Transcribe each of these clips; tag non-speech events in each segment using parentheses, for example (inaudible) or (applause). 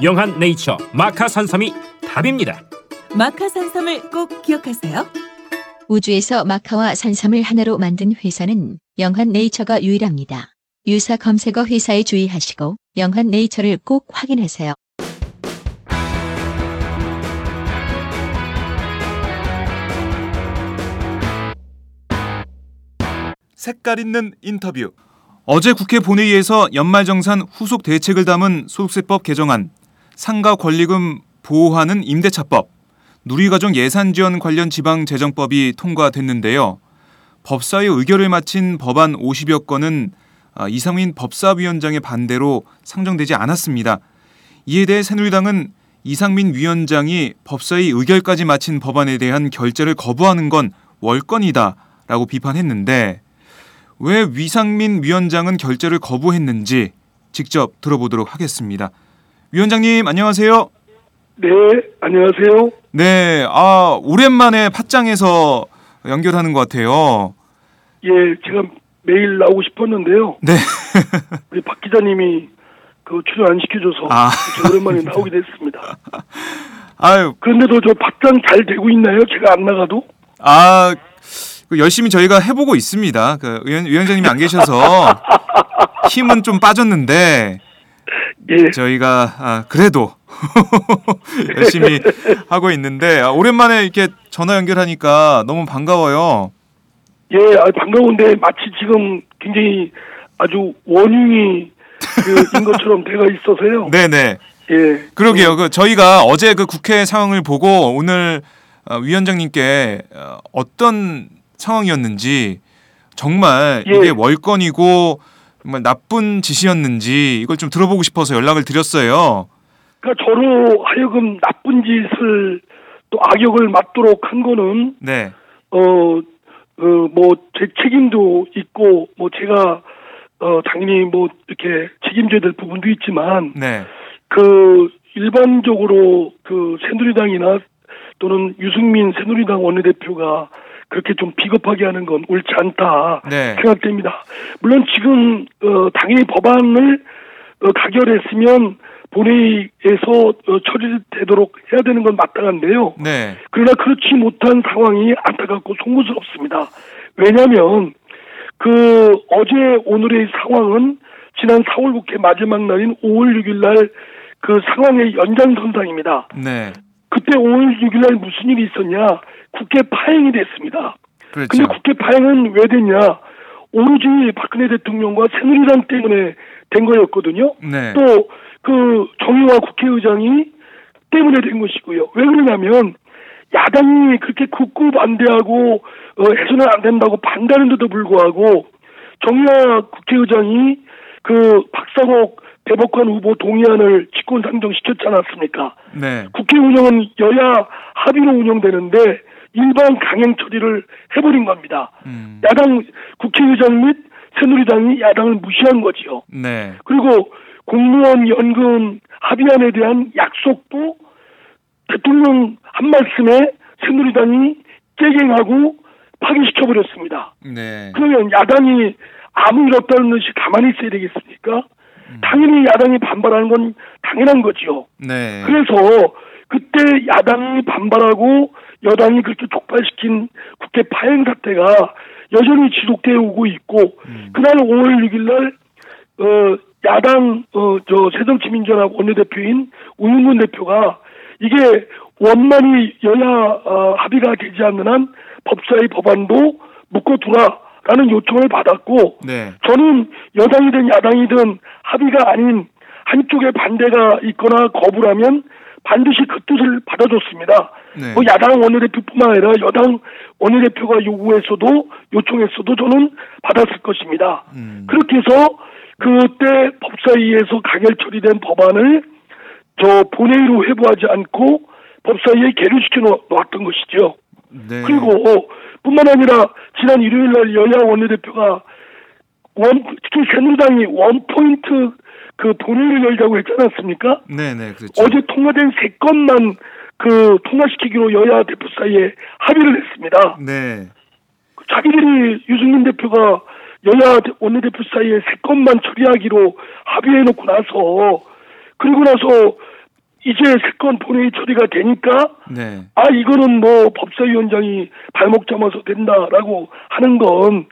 영한 네이처 마카 산삼이 답입니다. 마카 산삼을 꼭 기억하세요. 우주에서 마카와 산삼을 하나로 만든 회사는 영한 네이처가 유일합니다. 유사 검색어 회사에 주의하시고 영한 네이처를 꼭 확인하세요. 색깔 있는 인터뷰. 어제 국회 본회의에서 연말정산 후속 대책을 담은 소득세법 개정안, 상가 권리금 보호하는 임대차법, 누리과정 예산지원 관련 지방재정법이 통과됐는데요. 법사위 의결을 마친 법안 50여 건은 아, 이상민 법사위원장의 반대로 상정되지 않았습니다. 이에 대해 새누리당은 이상민 위원장이 법사위 의결까지 마친 법안에 대한 결재를 거부하는 건 월권이다 라고 비판했는데 왜 위상민 위원장은 결재를 거부했는지 직접 들어보도록 하겠습니다. 위원장님 안녕하세요. 네, 안녕하세요. 네, 아 오랜만에 팟짱에서 연결하는 것 같아요. 예, 제가 매일 나오고 싶었는데요. 네, (laughs) 우리 박 기자님이 그 출연 안 시켜줘서 아. 오랜만에 나오게 됐습니다. (laughs) 아유, 그런데도 저 박장 잘 되고 있나요? 제가 안 나가도? 아그 열심히 저희가 해보고 있습니다. 그 위원, 위원장님이 안 계셔서 (laughs) 힘은 좀 빠졌는데 예, 저희가 아, 그래도 (laughs) 열심히 하고 있는데 아, 오랜만에 이렇게 전화 연결하니까 너무 반가워요. 예, 아, 반가운데 마치 지금 굉장히 아주 원흉이 (laughs) 그인 것처럼 돼가 있어서요. 네네. 예, 그러게요. 그 저희가 어제 그 국회 상황을 보고 오늘 어, 위원장님께 어, 어떤 상황이었는지 정말 예. 이게 월권이고 정말 나쁜 짓이었는지 이걸 좀 들어보고 싶어서 연락을 드렸어요. 그러니까 저로 하여금 나쁜 짓을 또 악역을 맡도록 한 거는 네. 어, 어, 뭐, 제 책임도 있고, 뭐, 제가, 어, 당연히 뭐, 이렇게 책임져야 될 부분도 있지만, 네. 그, 일반적으로 그 새누리당이나 또는 유승민 새누리당 원내대표가 그렇게 좀 비겁하게 하는 건 옳지 않다 네. 생각됩니다. 물론 지금, 어, 당연히 법안을 어, 가결했으면 본회의에서 어, 처리되도록 해야 되는 건 마땅한데요. 네. 그러나 그렇지 못한 상황이 안타깝고 송구스럽습니다. 왜냐하면 그 어제 오늘의 상황은 지난 4월 국회 마지막 날인 5월 6일 날 그 상황의 연장선상입니다. 네. 그때 5월 6일 날 무슨 일이 있었냐? 국회 파행이 됐습니다. 그렇죠. 근데 국회 파행은 왜 됐냐? 오로지 박근혜 대통령과 새누리당 때문에 된 거였거든요. 네. 또그 정의화 국회의장이 때문에 된 것이고요. 왜 그러냐면 야당이 그렇게 극구 반대하고 어, 해서는 안 된다고 반대하는데도 불구하고 정의화 국회의장이 그 박상옥 대법관 후보 동의안을 직권 상정시켰지 않았습니까? 네. 국회 운영은 여야 합의로 운영되는데 일반 강행 처리를 해버린 겁니다. 음. 야당 국회의장 및 새누리당이 야당을 무시한 거지요. 네. 그리고 공무원 연금 합의안에 대한 약속도 대통령 한 말씀에 새누리당이 깨갱하고 파기시켜 버렸습니다. 네. 그러면 야당이 아무 일 없다는 듯이 가만히 있어야 되겠습니까? 당연히 야당이 반발하는 건 당연한 거지요. 네. 그래서 그때 야당이 반발하고 여당이 그렇게 촉발시킨 국회 파행 사태가 여전히 지속되어 오고 있고 그날 5월 6일 날 어, 야당 어, 저 새정치민주연합 원내대표인 우윤근 대표가 이게 원만히 여야 어, 합의가 되지 않는 한 법사위 법안도 묶어두라라는 요청을 받았고 네. 저는 여당이든 야당이든 합의가 아닌 한쪽에 반대가 있거나 거부라면 반드시 그 뜻을 받아줬습니다. 네. 뭐 야당 원내대표뿐만 아니라 여당 원내대표가 요구했어도 요청했어도 저는 받았을 것입니다. 음. 그렇게 해서 그때 법사위에서 가결 처리된 법안을 저 본회의로 회부하지 않고 법사위에 계류시켜 놓았던 것이죠. 네. 그리고 뿐만 아니라 지난 일요일 날 여야 원내대표가 원 특히 새누리당이 원 포인트 그 본회의를 열자고 했지 않았습니까? 네, 네. 그렇죠. 어제 통과된 세 건만 그 통과시키기로 여야 대표 사이에 합의를 했습니다. 네. 자기들이 유승민 대표가 여야 대- 원내대표 사이에 세 건만 처리하기로 합의해놓고 나서 그리고 나서 이제 세건 본회의 처리가 되니까 네. 아 이거는 뭐 법사위원장이 발목 잡아서 된다라고 하는 건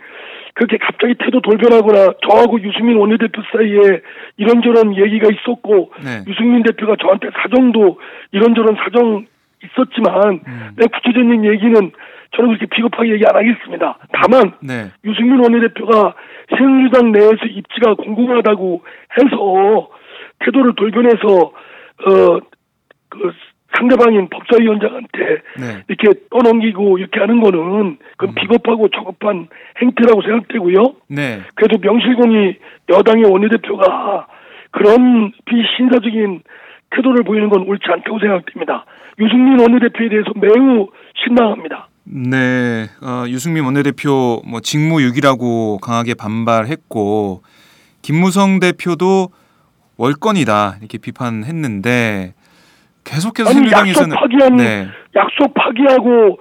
그렇게 갑자기 태도 돌변하거나 저하고 유승민 원내대표 사이에 이런저런 얘기가 있었고 네. 유승민 대표가 저한테 사정도 이런저런 사정 있었지만 음. 내 구체적인 얘기는 저는 그렇게 비겁하게 얘기 안 하겠습니다. 다만 네. 유승민 원내대표가 새누리당 내에서 입지가 공공하다고 해서 태도를 돌변해서 어 그 상대방인 법사위원장한테 네. 이렇게 떠넘기고 이렇게 하는 거는 그 비겁하고 저급한 행태라고 생각되고요. 네. 그래도 명실공히 여당의 원내대표가 그런 비신사적인 태도를 보이는 건 옳지 않다고 생각됩니다. 유승민 원내대표에 대해서 매우 실망합니다. 네, 어, 유승민 원내대표 뭐 직무유기라고 강하게 반발했고 김무성 대표도 월권이다 이렇게 비판했는데 계속해서 아니 약속 새누리당에서는 파기한 네, 약속 파기하고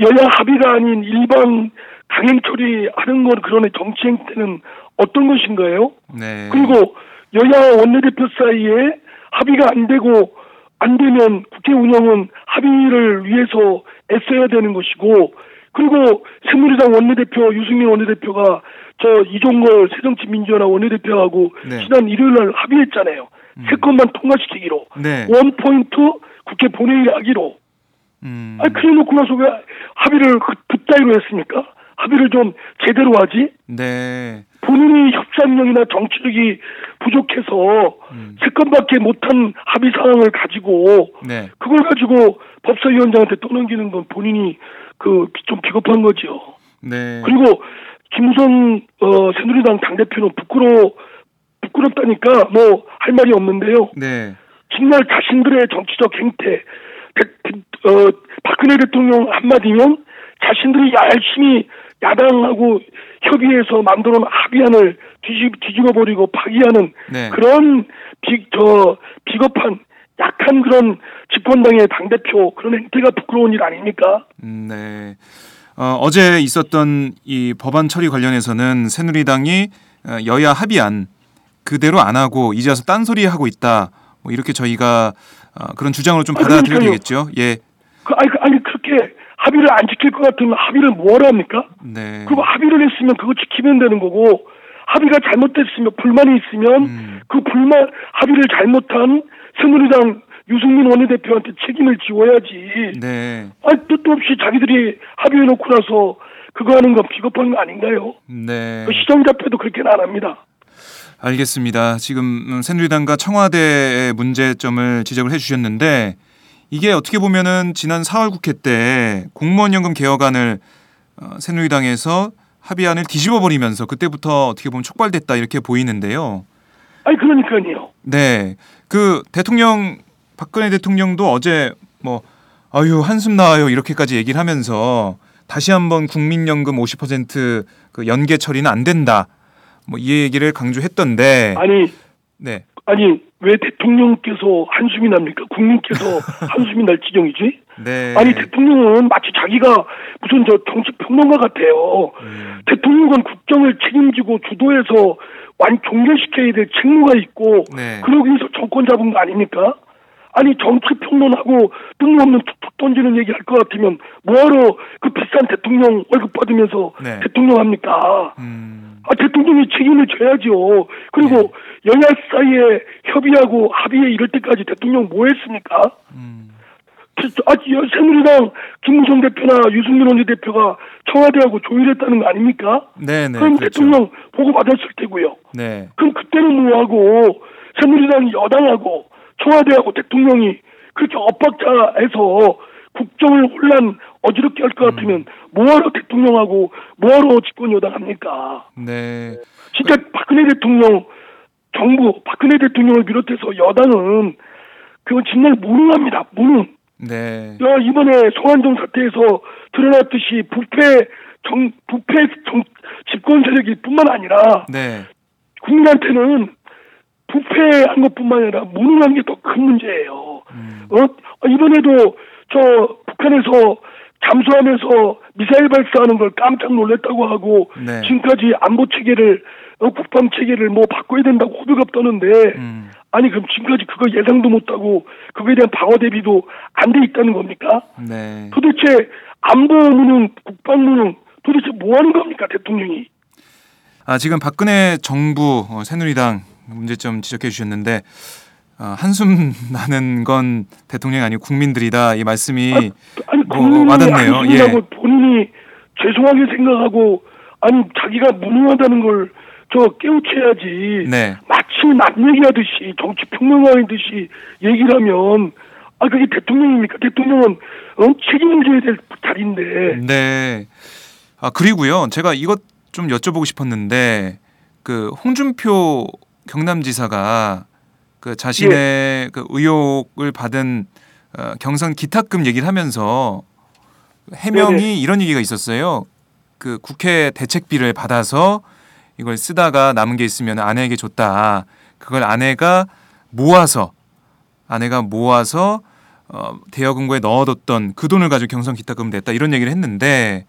여야 합의가 아닌 일반 강행 처리하는 건 그런 정치 행태는 어떤 것인가요? 네, 그리고 여야 원내대표 사이에 합의가 안 되고 안 되면 국회 운영은 합의를 위해서 애써야 되는 것이고 그리고 새누리당 원내대표 유승민 원내대표가 저 이종걸 새정치민주연합 원내대표하고 네. 지난 일요일 날 합의했잖아요. 세 건만 통과시키기로 네, 원 포인트 국회 본회의 하기로. 음, 아니 그래 놓고 나서 왜 합의를 그 그따위로 했습니까? 합의를 좀 제대로 하지. 네, 본인이 협상력이나 정치력이 부족해서 음. 세 건밖에 못한 합의 사항을 가지고 네, 그걸 가지고 법사위원장한테 떠넘기는 건 본인이 그 좀 비겁한 거죠. 네, 그리고 김우성 어, 새누리당 당 대표는 부끄러 부끄럽다니까 뭐 할 말이 없는데요. 네, 정말 자신들의 정치적 행태, 대- 어, 박근혜 대통령 한마디면 자신들이 열심히 야당하고 협의해서 만들어 놓은 합의안을 뒤집, 뒤집어버리고 파기하는 네. 그런 비, 저, 비겁한 약한 그런 집권당의 당대표 그런 행태가 부끄러운 일 아닙니까? 음, 네. 어, 어제 있었던 이 법안 처리 관련해서는 새누리당이 어, 여야 합의안 그대로 안 하고 이제 와서 딴소리 하고 있다. 뭐 이렇게 저희가 어, 그런 주장으로 좀 아, 받아들여야. 되겠죠. 예. 그, 아니, 그- 아니, 그렇게 합의를 안 지킬 것 같으면 합의를 뭐하러 합니까? 네. 그리고 합의를 했으면 그거 지키면 되는 거고 합의가 잘못됐으면 불만이 있으면 음. 그 불만 합의를 잘못한 새누리당 유승민 원내대표한테 책임을 지워야지. 네. 아니 뜻도 없이 자기들이 합의해놓고 나서 그거 하는 건 비겁한 거 아닌가요? 네. 그 시정자표도 그렇게는 안 합니다. 알겠습니다. 지금 음, 새누리당과 청와대의 문제점을 지적을 해주셨는데 이게 어떻게 보면은 지난 4월 국회 때 공무원연금 개혁안을 어, 새누리당에서 합의안을 뒤집어 버리면서 그때부터 어떻게 보면 촉발됐다 이렇게 보이는데요. 아니 그러니까요. 네. 그 대통령 박근혜 대통령도 어제 뭐 아유 한숨 나와요 이렇게까지 얘기를 하면서 다시 한번 국민연금 50%그 연계 처리는 안 된다. 뭐 이 얘기를 강조했던데. 아니 네. 아니 왜 대통령께서 한숨이 납니까? 국민께서 (laughs) 한숨이 날 지경이지? 네. 아니 대통령은 마치 자기가 무슨 저 정치 평론가 같아요. 음. 대통령은 국정을 책임지고 주도해서 완 종결시켜야 될 책무가 있고 네. 그러기 위해서 정권 잡은 거 아닙니까? 아니 정치 평론하고 뜬금없는 툭툭 던지는 얘기 할 것 같으면 뭐하러 그 비싼 대통령 월급 받으면서 네. 대통령 합니까? 음. 아, 대통령이 책임을 져야죠. 그리고 네. 여야 사이에 협의하고 합의해 이럴 때까지 대통령 뭐 했습니까? 음. 저- 아, 여- 새누리당 김무성 대표나 유승민 원내대표가 청와대하고 조율했다는 거 아닙니까? 네, 네. 그럼 그렇죠. 대통령 보고 받았을 테고요. 네. 그럼 그때는 뭐하고 새누리당이 여당하고 청와대하고 대통령이 그렇게 엇박자해서 국정을 혼란 어지럽게 할것 음. 같으면 뭐하러 대통령하고 뭐하러 집권 여당 합니까? 네. 진짜 박근혜 대통령 정부 박근혜 대통령을 비롯해서 여당은 그건 정말 무능합니다. 무능. 네. 야, 이번에 송환정 사태에서 드러났듯이 부패 정 부패 정 집권 세력일 뿐만 아니라 네. 국민한테는 부패한 것뿐만 아니라 무능한 게 더 큰 문제예요. 음. 어 이번에도 저 북한에서 잠수하면서 미사일 발사하는 걸 깜짝 놀랐다고 하고 네. 지금까지 안보 체계를 어, 국방 체계를 뭐 바꿔야 된다고 호들갑 떠는데 음. 아니 그럼 지금까지 그거 예상도 못하고 그거에 대한 방어 대비도 안 돼 있다는 겁니까? 네. 도대체 안보 무능, 국방 무능 도대체 뭐 하는 겁니까 대통령이? 아, 지금 박근혜 정부 어, 새누리당 문제점 지적해 주셨는데 어, 한숨 (laughs) 나는 건 대통령이 아니고 국민들이다. 이 말씀이 아니 뭐, 국민이 와닿네요. 예. 본인이 죄송하게 생각하고 아니 자기가 무능하다는 걸 저 깨우쳐야지. 네. 마치 남 얘기하듯이 정치 평론가이듯이 얘기를 하면 아 그게 대통령입니까? 대통령은 어? 책임을 져야 될 자리인데. 네. 아, 그리고요. 제가 이것 좀 여쭤보고 싶었는데 그 홍준표 경남지사가 그 자신의 그 의혹을 받은 어, 경선 기탁금 얘기를 하면서 해명이 네네. 이런 얘기가 있었어요. 그 국회 대책비를 받아서 이걸 쓰다가 남은 게 있으면 아내에게 줬다. 그걸 아내가 모아서 아내가 모아서 어, 대여금고에 넣어뒀던 그 돈을 가지고 경선 기탁금 냈다 이런 얘기를 했는데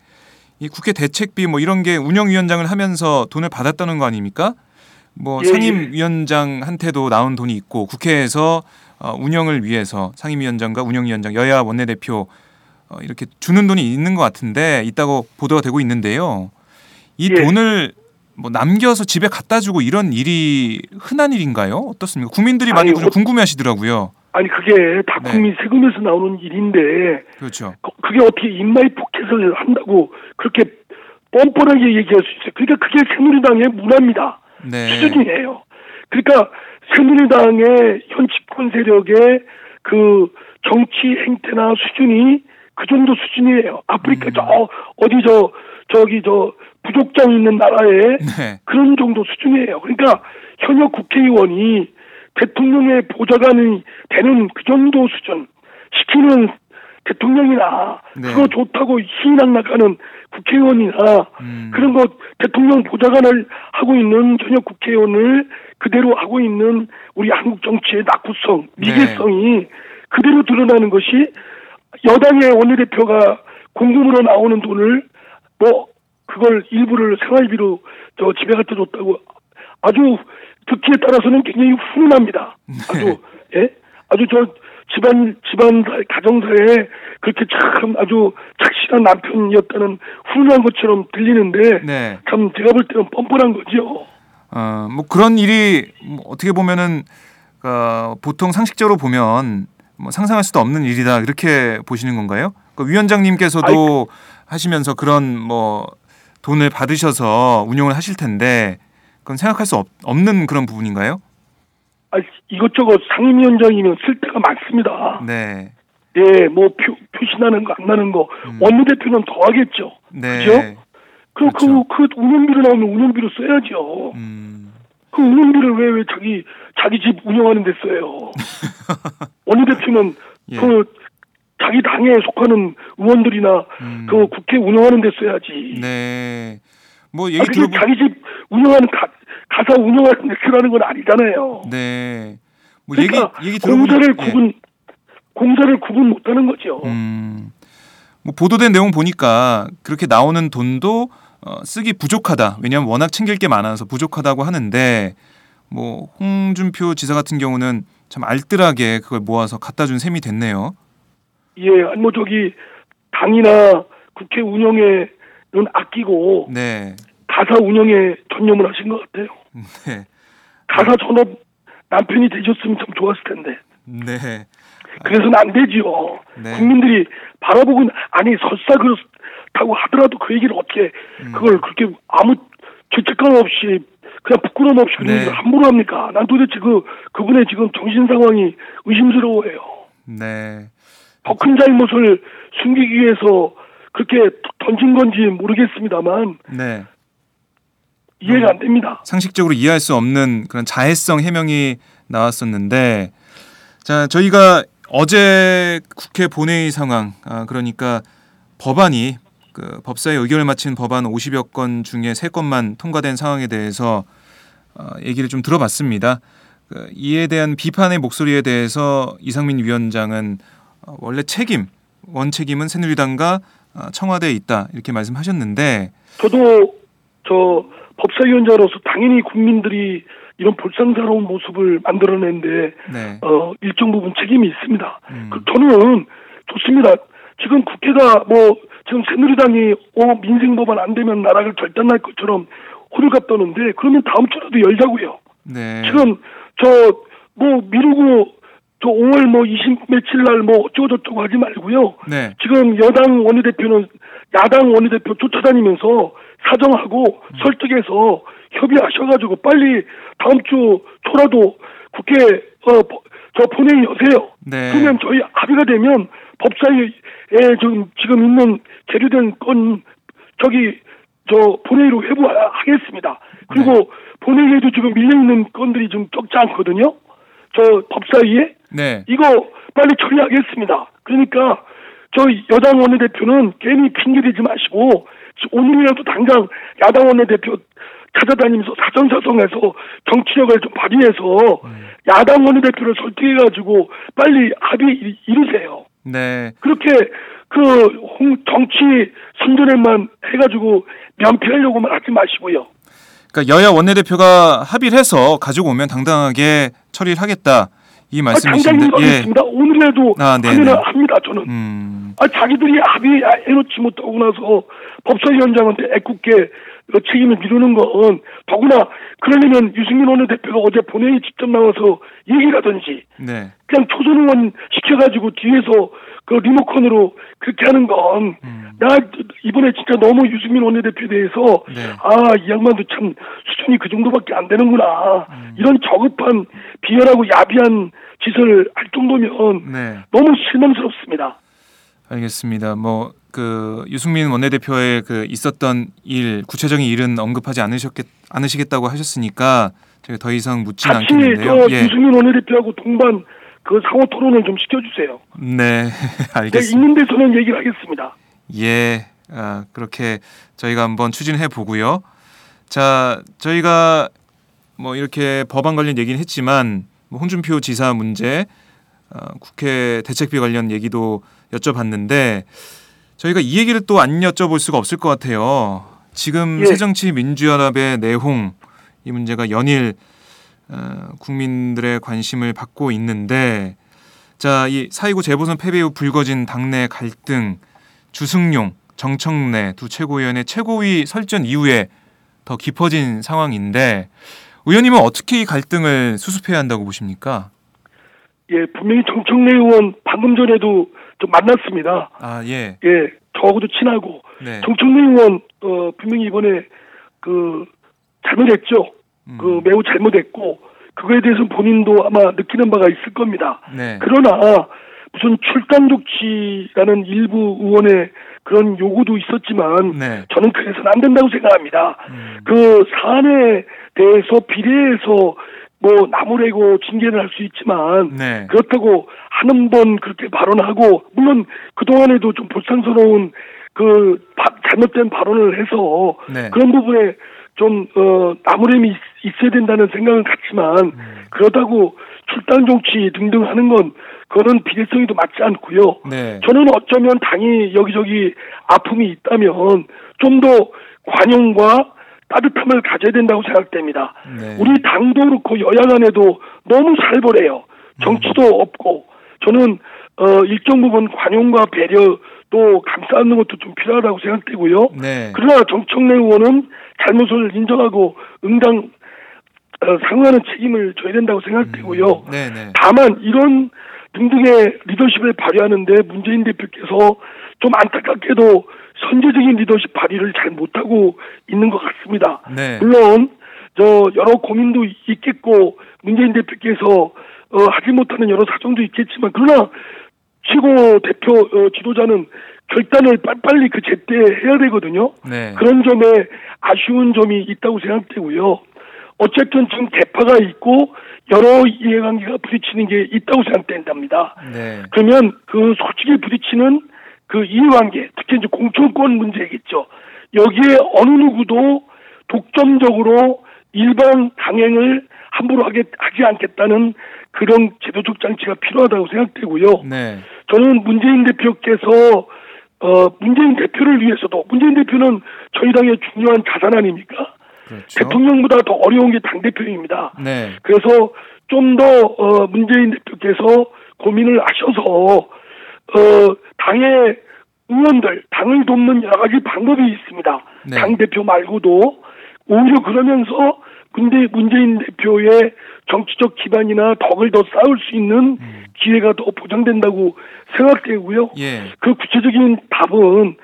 이 국회 대책비 뭐 이런 게 운영위원장을 하면서 돈을 받았다는 거 아닙니까? 뭐 예, 예. 상임위원장한테도 나온 돈이 있고 국회에서 어, 운영을 위해서 상임위원장과 운영위원장 여야 원내대표 어, 이렇게 주는 돈이 있는 것 같은데 있다고 보도가 되고 있는데요. 이 예. 돈을 뭐 남겨서 집에 갖다 주고 이런 일이 흔한 일인가요? 어떻습니까? 국민들이 많이 아니, 좀 어- 궁금해하시더라고요. 아니 그게 다 네. 국민 세금에서 나오는 일인데 그렇죠. 거- 그게 어떻게 입마이 포켓을 한다고 그렇게 뻔뻔하게 얘기할 수 있어요. 그러니까 그게 새누리당의 문화입니다. 네. 수준이에요. 그러니까 새누리당의 현 집권 세력의 그 정치 행태나 수준이 그 정도 수준이에요. 아프리카 음. 저 어디 저 저기 저 부족장 있는 나라에 네. 그런 정도 수준이에요. 그러니까 현역 국회의원이 대통령의 보좌관이 되는 그 정도 수준 시키는 대통령이나 네. 그거 좋다고 희낙낙하는 국회의원이나 음. 그런 거 대통령 보좌관을 하고 있는 현역 국회의원을 그대로 하고 있는 우리 한국 정치의 낙후성, 네. 미개성이 그대로 드러나는 것이 여당의 원내대표가 공금으로 나오는 돈을 뭐 그걸 일부를 생활비로 저 집에 갖다 줬다고 아주 듣기에 따라서는 굉장히 훈훈합니다. 아주 예 아주 저 집안 집안 가정사에 그렇게 참 아주 착실한 남편이었다는 훈훈한 것처럼 들리는데 네. 참 제가 볼 때는 뻔뻔한 거죠. 어, 뭐 그런 일이 뭐 어떻게 보면은 어, 보통 상식적으로 보면 뭐 상상할 수도 없는 일이다 이렇게 보시는 건가요? 그 위원장님께서도 하시면서 그런 뭐 돈을 받으셔서 운영을 하실 텐데 그건 생각할 수 없, 없는 그런 부분인가요? 아, 이것저것 상임위원장이면 쓸 데가 많습니다. 네, 예, 뭐 표, 표시 나는 거 안 나는 거 음. 원내대표는 더 하겠죠. 네, 그죠? 그럼 그렇죠. 그, 그 운영비로 나오면 운영비로 써야죠. 음, 그 운영비를 왜, 왜 자기, 자기 집 운영하는 데 써요? (laughs) 원내대표는 예. 그 자기 당에 속하는 의원들이나 음. 그 국회 운영하는 데 써야지. 네, 뭐 얘기 아, 그게 들어보, 자기 집 운영하는 가, 가사 운영하는 데 쓰라는 건 아니잖아요. 네, 뭐 얘기 그러니까 얘기 들어보니 공사를 예. 구분 공사를 구분 못하는 거죠. 음, 뭐 보도된 내용 보니까 그렇게 나오는 돈도 어, 쓰기 부족하다. 왜냐하면 워낙 챙길 게 많아서 부족하다고 하는데 뭐 홍준표 지사 같은 경우는 참 알뜰하게 그걸 모아서 갖다 준 셈이 됐네요. 예, 뭐 저기 당이나 국회 운영에는 아끼고 네, 가사 운영에 전념을 하신 것 같아요. (laughs) 네, 가사 전업 남편이 되셨으면 참 좋았을 텐데. 네, 그래서는 안 되지요. 네. 국민들이 바라보고 아니 설사 그렇다고 하더라도 그 얘기를 어떻게 음. 그걸 그렇게 아무 죄책감 없이 그냥 부끄러움 없이 그런 네. 함부로 합니까? 난 도대체 그 그분의 지금 정신 상황이 의심스러워요. 네, 더 큰 잘못을 숨기기 위해서 그렇게 던진 건지 모르겠습니다만 네. 이해가 안 됩니다. 상식적으로 이해할 수 없는 그런 자해성 해명이 나왔었는데 자 저희가 어제 국회 본회의 상황 아, 그러니까 법안이 그 법사위 의결을 마친 법안 50여 건 중에 3건만 통과된 상황에 대해서 어, 얘기를 좀 들어봤습니다. 그, 이에 대한 비판의 목소리에 대해서 이상민 위원장은 어, 원래 책임 원 책임은 새누리당과 어, 청와대에 있다 이렇게 말씀하셨는데 저도 저 법사위원장으로서 당연히 국민들이 이런 불쌍스러운 모습을 만들어낸데 네, 어 일정 부분 책임이 있습니다. 음. 그 저는 좋습니다. 지금 국회가 뭐 지금 새누리당이 어 민생 법안 안 되면 나라가 결단날 것처럼 호들갑 떠는데 그러면 다음 주라도 열자고요. 네, 지금 저 뭐 미루고 저 5월 뭐 20 며칠 날 뭐 어쩌고 저쩌고 하지 말고요. 네, 지금 여당 원내대표는 야당 원내대표 쫓아다니면서 사정하고 설득해서 협의하셔가지고 빨리 다음 주 초라도 국회 어 저 본회의 여세요. 네. 그러면 저희 합의가 되면 법사위에 지금 지금 있는 계류된 건 저기 저 본회의로 회부하겠습니다. 그리고 본회의에도 지금 밀려 있는 건들이 좀 적지 않거든요. 저 법사위에 네. 이거 빨리 처리하겠습니다. 그러니까 저 여당 원내대표는 괜히 핑계대지 마시고 오늘이라도 당장 야당 원내대표 찾아다니면서 사정사정해서 정치력을 좀 발휘해서 야당 원내대표를 설득해가지고 빨리 합의 이- 이루세요. 네. 그렇게 그 홍- 정치 선전에만 해가지고 면피하려고만 하지 마시고요. 그러니까 여야 원내대표가 합의를 해서 가지고 오면 당당하게 처리를 하겠다 이 아, 말씀이신데 당장히 하겠습니다. 오늘이라도 아, 네네. 하면 합니다. 저는. 음. 아, 자기들이 합의해놓지 못하고 나서 법사위원장한테 애꿎게 그 책임을 미루는 건 더구나 그러려면 유승민 원내대표가 어제 본회의 직접 나와서 얘기를 하든지 네. 그냥 초선 의원 시켜가지고 뒤에서 그 리모컨으로 그렇게 하는 건, 음. 나 이번에 진짜 너무 유승민 원내대표에 대해서, 네. 아, 이 양반도 참 수준이 그 정도밖에 안 되는구나. 음. 이런 저급한, 비열하고 야비한 짓을 할 정도면 네. 너무 실망스럽습니다. 알겠습니다. 뭐 그 유승민 원내대표의 그 있었던 일 구체적인 일은 언급하지 않으셨겠 않으시겠다고 하셨으니까 제가 더 이상 묻진 같이 않겠는데요. 저 예. 유승민 원내대표하고 동반 그 상호 토론을 좀 시켜주세요. 네. 내가 (laughs) 알겠습니다. 있는 데서는 얘기를 하겠습니다. 예, 아, 그렇게 저희가 한번 추진해 보고요. 자, 저희가 뭐 이렇게 법안 관련 얘기는 했지만 뭐 홍준표 지사 문제, 어, 국회 대책비 관련 얘기도 여쭤봤는데 저희가 이 얘기를 또 안 여쭤볼 수가 없을 것 같아요. 지금 예. 새정치민주연합의 내홍 이 문제가 연일 어, 국민들의 관심을 받고 있는데 자, 이4.29 재보선 패배 후 불거진 당내 갈등, 주승용, 정청래 두 최고위원의 최고위 설전 이후에 더 깊어진 상황인데 의원님은 어떻게 이 갈등을 수습해야 한다고 보십니까? 예, 분명히 정청래 의원 방금 전에도 좀 만났습니다. 아, 예. 예, 저하고도 친하고 네. 정청래 의원 어 분명히 이번에 그 잘못했죠. 음, 그 매우 잘못했고 그거에 대해서 본인도 아마 느끼는 바가 있을 겁니다. 네. 그러나 무슨 출당 조치라는 일부 의원의 그런 요구도 있었지만 네. 저는 그래서는 안 된다고 생각합니다. 음, 그 사안에 대해서 비례해서 뭐 나무래고 징계를 할수 있지만 네. 그렇다고 한번 그렇게 발언하고 물론 그 동안에도 좀 불쌍스러운 그 바- 잘못된 발언을 해서 네. 그런 부분에 좀 어, 나무램이 있- 있어야 된다는 생각은 갖지만 음. 그렇다고 출당 정치 등등 하는 건 그거는 비례성이도 맞지 않고요. 네. 저는 어쩌면 당이 여기저기 아픔이 있다면 좀 더 관용과 따뜻함을 가져야 된다고 생각됩니다. 네. 우리 당도 그렇고 여야 간에도 너무 살벌해요. 정치도 없고 저는 어 일정 부분 관용과 배려 또 감싸는 것도 좀 필요하다고 생각되고요. 네. 그러나 정청래 의원은 잘못을 인정하고 응당 어, 상응하는 책임을 져야 된다고 생각되고요. 네, 네. 다만 이런 등등의 리더십을 발휘하는데 문재인 대표께서 좀 안타깝게도 선제적인 리더십 발휘를 잘 못하고 있는 것 같습니다. 네. 물론 저 여러 고민도 있겠고 문재인 대표께서 어, 하지 못하는 여러 사정도 있겠지만 그러나 최고 대표 어, 지도자는 결단을 빨리빨리 그 제때 해야 되거든요. 네. 그런 점에 아쉬운 점이 있다고 생각되고요. 어쨌든 지금 대파가 있고 여러 이해관계가 부딪히는 게 있다고 생각된답니다. 네. 그러면 그 솔직히 부딪히는 그 이해관계, 특히 이제 공천권 문제겠죠. 여기에 어느 누구도 독점적으로 일반 강행을 함부로 하게, 하지 않겠다는 그런 제도적 장치가 필요하다고 생각되고요. 네. 저는 문재인 대표께서 어 문재인 대표를 위해서도 문재인 대표는 저희 당의 중요한 자산 아닙니까? 그렇죠. 대통령보다 더 어려운 게 당 대표입니다. 네. 그래서 좀더 어, 문재인 대표께서 고민을 하셔서 어, 당의 의원들, 당을 돕는 여러 가지 방법이 있습니다. 네. 당 대표 말고도 오히려 그러면서 근데 문재인 대표의 정치적 기반이나 덕을 더 쌓을 수 있는 기회가 더 보장된다고 생각되고요. 음. 예. 그 구체적인 답은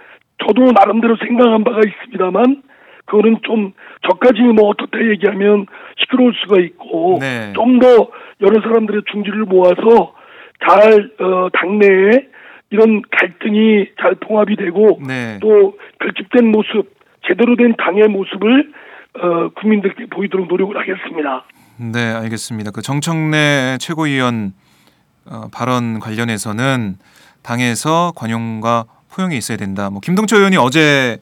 저도 나름대로 생각한 바가 있습니다만 그거는 좀 저까지 뭐 어떻다 얘기하면 시끄러울 수가 있고 네. 좀더 여러 사람들의 중지를 모아서 잘 어, 당내에 이런 갈등이 잘 통합이 되고 네. 또 결집된 모습 제대로 된 당의 모습을 어, 국민들께 보이도록 노력을 하겠습니다. 네, 알겠습니다. 그 정청래 최고위원 어, 발언 관련해서는 당에서 관용과 포용이 있어야 된다. 뭐 김동철 의원이 어제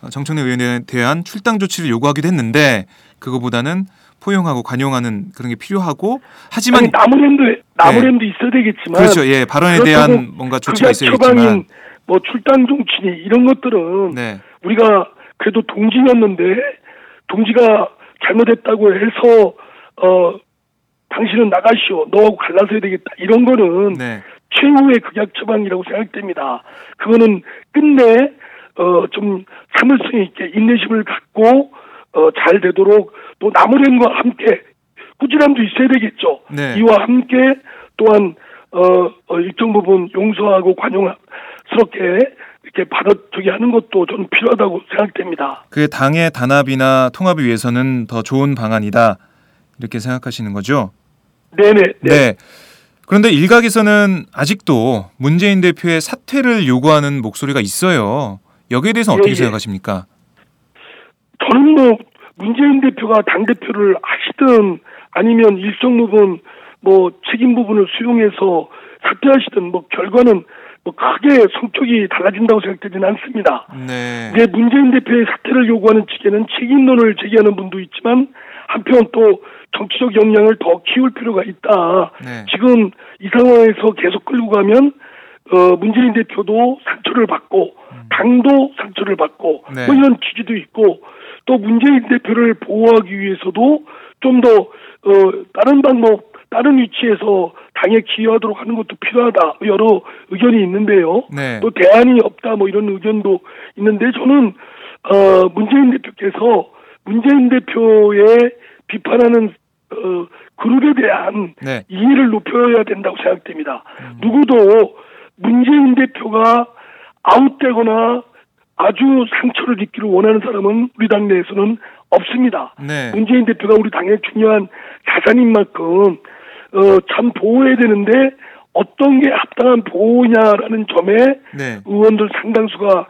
어, 정청래 의원에 대한 출당 조치를 요구하기도 했는데 그거보다는 포용하고 관용하는 그런 게 필요하고 하지만 아니 나무랜드 나무랜드 있어야 되겠지만 그렇죠. 예, 발언에 대한 뭔가 조치가 있어야겠지만 처방인 뭐 출당 정치니 이런 것들은 네. 우리가 그래도 동지였는데 동지가 잘못했다고 해서 어 당신은 나가시오 너하고 갈라서야 되겠다 이런 거는 네. 최후의 극약 처방이라고 생각됩니다. 그거는 끝내 어좀 참을성 있게 인내심을 갖고 어 잘 되도록 또 나무랜과 함께 꾸준함도 있어야 되겠죠. 네. 이와 함께 또한 어, 어 일정 부분 용서하고 관용스럽게 이렇게 받아주게 하는 것도 저는 필요하다고 생각됩니다. 그 당의 단합이나 통합을 위해서는 더 좋은 방안이다. 이렇게 생각하시는 거죠? 네네. 네. 네. 그런데 일각에서는 아직도 문재인 대표의 사퇴를 요구하는 목소리가 있어요. 여기에 대해서 예, 어떻게 예. 생각하십니까? 저는 뭐 문재인 대표가 당 대표를 하시든 아니면 일정 부분 뭐 책임 부분을 수용해서 사퇴하시든 뭐 결과는 뭐 크게 성격이 달라진다고 생각되지는 않습니다. 네. 이제 문재인 대표의 사퇴를 요구하는 측에는 책임론을 제기하는 분도 있지만 한편 또 정치적 역량을 더 키울 필요가 있다. 네. 지금 이 상황에서 계속 끌고 가면 어 문재인 대표도 상처를 받고 당도 상처를 받고 네. 뭐 이런 취지도 있고 또 문재인 대표를 보호하기 위해서도 좀더 어 다른 방법 다른 위치에서 당에 기여하도록 하는 것도 필요하다 여러 의견이 있는데요. 네. 또 대안이 없다 뭐 이런 의견도 있는데 저는 어 문재인 대표께서 문재인 대표의 비판하는 어 그룹에 대한 네. 이해를 높여야 된다고 생각됩니다. 누구도 문재인 대표가 아웃되거나 아주 상처를 입기를 원하는 사람은 우리 당 내에서는 없습니다. 네. 문재인 대표가 우리 당의 중요한 자산인 만큼 어, 참 보호해야 되는데 어떤 게 합당한 보호냐라는 점에 네. 의원들 상당수가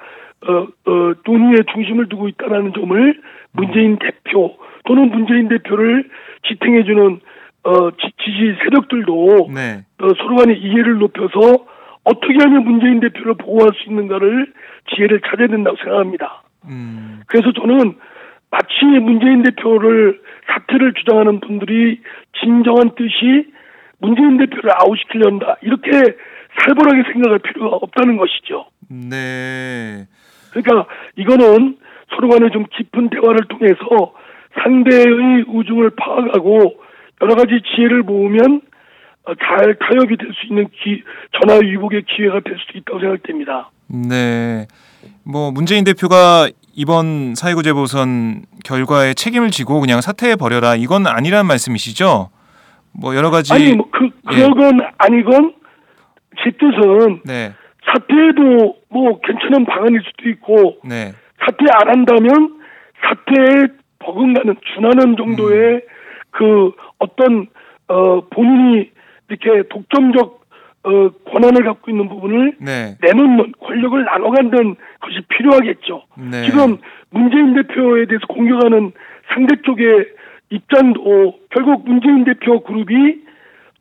어, 어, 논의의 중심을 두고 있다는 점을 문재인 대표 또는 문재인 대표를 지탱해주는 어, 지, 지 세력들도 네. 어, 서로 간의 이해를 높여서 어떻게 하면 문재인 대표를 보호할 수 있는가를 지혜를 찾아야 된다고 생각합니다. 음. 그래서 저는 마치 문재인 대표를 사퇴를 주장하는 분들이 진정한 뜻이 문재인 대표를 아웃시키려다 이렇게 살벌하게 생각할 필요가 없다는 것이죠. 네. 그러니까 이거는 서로 간에 좀 깊은 대화를 통해서 상대의 우중을 파악하고 여러 가지 지혜를 모으면 어, 잘 타협이 될 수 있는 기, 전화 위복의 기회가 될 수도 있다고 생각됩니다. 네. 뭐 문재인 대표가 이번 사회구 재보선 결과에 책임을 지고 그냥 사퇴해 버려라 이건 아니란 말씀이시죠? 뭐 여러 가지 아니 뭐그 예. 그건 아니건 제 뜻은 네. 사퇴도 뭐 괜찮은 방안일 수도 있고 네. 사퇴 안 한다면 사퇴에 버금가는 준하는 정도의 그 어떤 어 본인이 이렇게 독점적 어 권한을 갖고 있는 부분을 네. 내놓는 권력을 나눠 갖는 것이 필요하겠죠. 네. 지금 문재인 대표에 대해서 공격하는 상대 쪽의 입장도 결국 문재인 대표 그룹이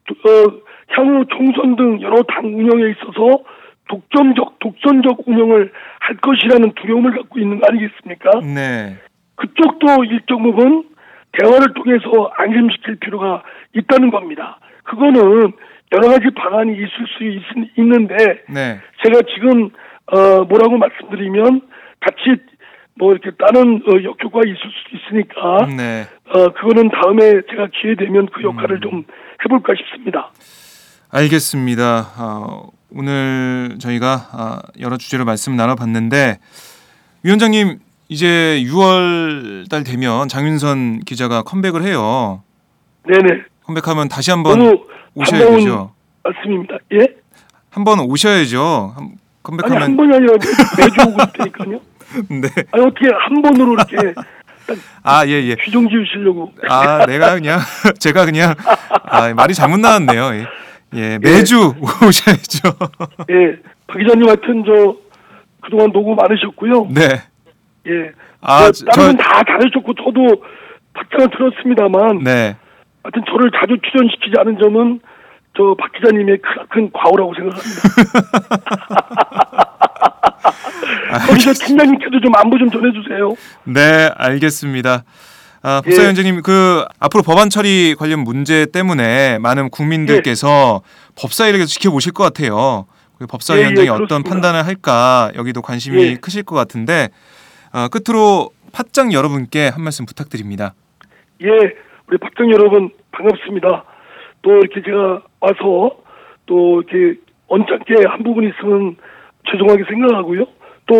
어, 향후 총선 등 여러 당 운영에 있어서 독점적 독선적 운영을 할 것이라는 두려움을 갖고 있는 거 아니겠습니까? 네. 그쪽도 일정 부분 대화를 통해서 안심시킬 필요가 있다는 겁니다. 그거는 여러 가지 방안이 있을 수 있, 있는데 네. 제가 지금 어 뭐라고 말씀드리면 같이 뭐 이렇게 다른 어, 역효과 있을 수 있으니까 네. 어 그거는 다음에 제가 기회 되면 그 역할을 음. 좀 해볼까 싶습니다. 알겠습니다. 어, 오늘 저희가 아, 여러 주제로 말씀 나눠봤는데 위원장님 이제 6월 달 되면 장윤선 기자가 컴백을 해요. 네네. 컴백하면 다시 한번 오셔야 되죠. 말씀입니다. 예? 한 번 오셔야죠. 한- 아니 한 컴백하면 번이 아니라 매- 매주 오고 있다니까요. (laughs) 네. 아니 어떻게 한 번으로 이렇게 아, 예, 예. 규정 지으시려고. 아, 내가 그냥 (laughs) 제가 그냥 아, 말이 잘못 나왔네요. 예. 예, 매주 (laughs) 오셔야죠. 예, 박 기자님 하여튼 저 그동안 노고 많으셨고요. 네. 예. 아, 저, 저- 다른 다 잘하셨고 저도 박장을 들었습니다만 네. 하여튼 저를 자주 출연시키지 않은 점은 저 박 기자님의 큰, 큰 과오라고 생각합니다. (laughs) (laughs) 거기서 팀장님께도 좀 안부 좀 전해주세요. 네, 알겠습니다. 아, 예. 법사위원장님 그 앞으로 법안 처리 관련 문제 때문에 많은 국민들께서 법사위를 계속 지켜보실 것 같아요. 그 법사위원장이 예, 예, 어떤. 판단을 할까 여기도 관심이 예. 크실 것 같은데 아, 끝으로 팟짱 여러분께 한 말씀 부탁드립니다. 예, 우리 박정 여러분 반갑습니다. 또 이렇게 제가 와서 또 이렇게 언짢게 한 부분 있으면 죄송하게 생각하고요. 또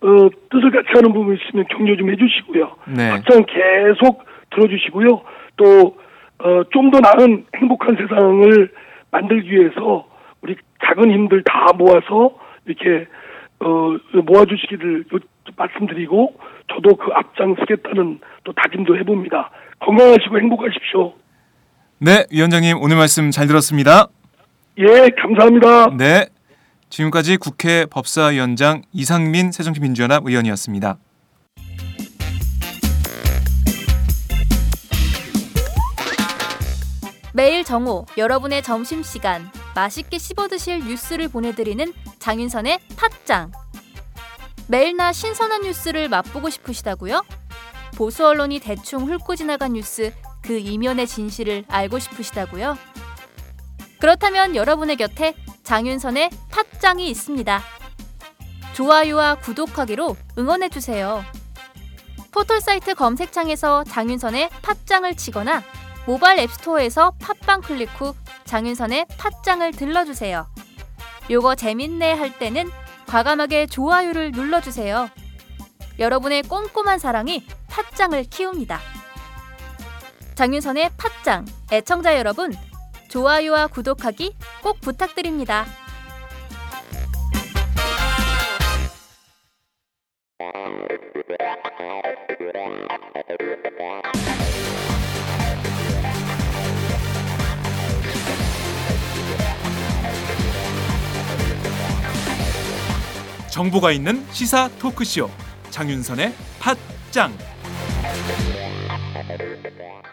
어, 뜻을 같이 하는 부분 있으면 격려 좀 해주시고요. 네. 박정 계속 들어주시고요. 또 어, 좀 더 나은 행복한 세상을 만들기 위해서 우리 작은 힘들 다 모아서 이렇게 어, 모아주시기를 요- 말씀드리고 저도 그 앞장서겠다는 또 다짐도 해봅니다. 건강하시고 행복하십시오. 네, 위원장님 오늘 말씀 잘 들었습니다. 예, 감사합니다. 네. 지금까지 국회 법사위원장 이상민 새정치민주연합 의원이었습니다. 매일 정오 여러분의 점심 시간 맛있게 씹어 드실 뉴스를 보내드리는 장윤선의 팟짱 매일 나 신선한 뉴스를 맛보고 싶으시다고요? 보수 언론이 대충 훑고 지나간 뉴스 그 이면의 진실을 알고 싶으시다고요? 그렇다면 여러분의 곁에 장윤선의 팟짱이 있습니다. 좋아요와 구독하기로 응원해주세요. 포털사이트 검색창에서 장윤선의 팟짱을 치거나 모바일 앱스토어에서 팟빵 클릭 후 장윤선의 팟짱을 들러주세요. 요거 재밌네 할 때는 과감하게 좋아요를 눌러주세요. 여러분의 꼼꼼한 사랑이 팟짱을 키웁니다. 장윤선의 팟짱 애청자 여러분 좋아요와 구독하기 꼭 부탁드립니다. 정보가 있는 시사 토크쇼 장윤선의 팟짱 Thank you.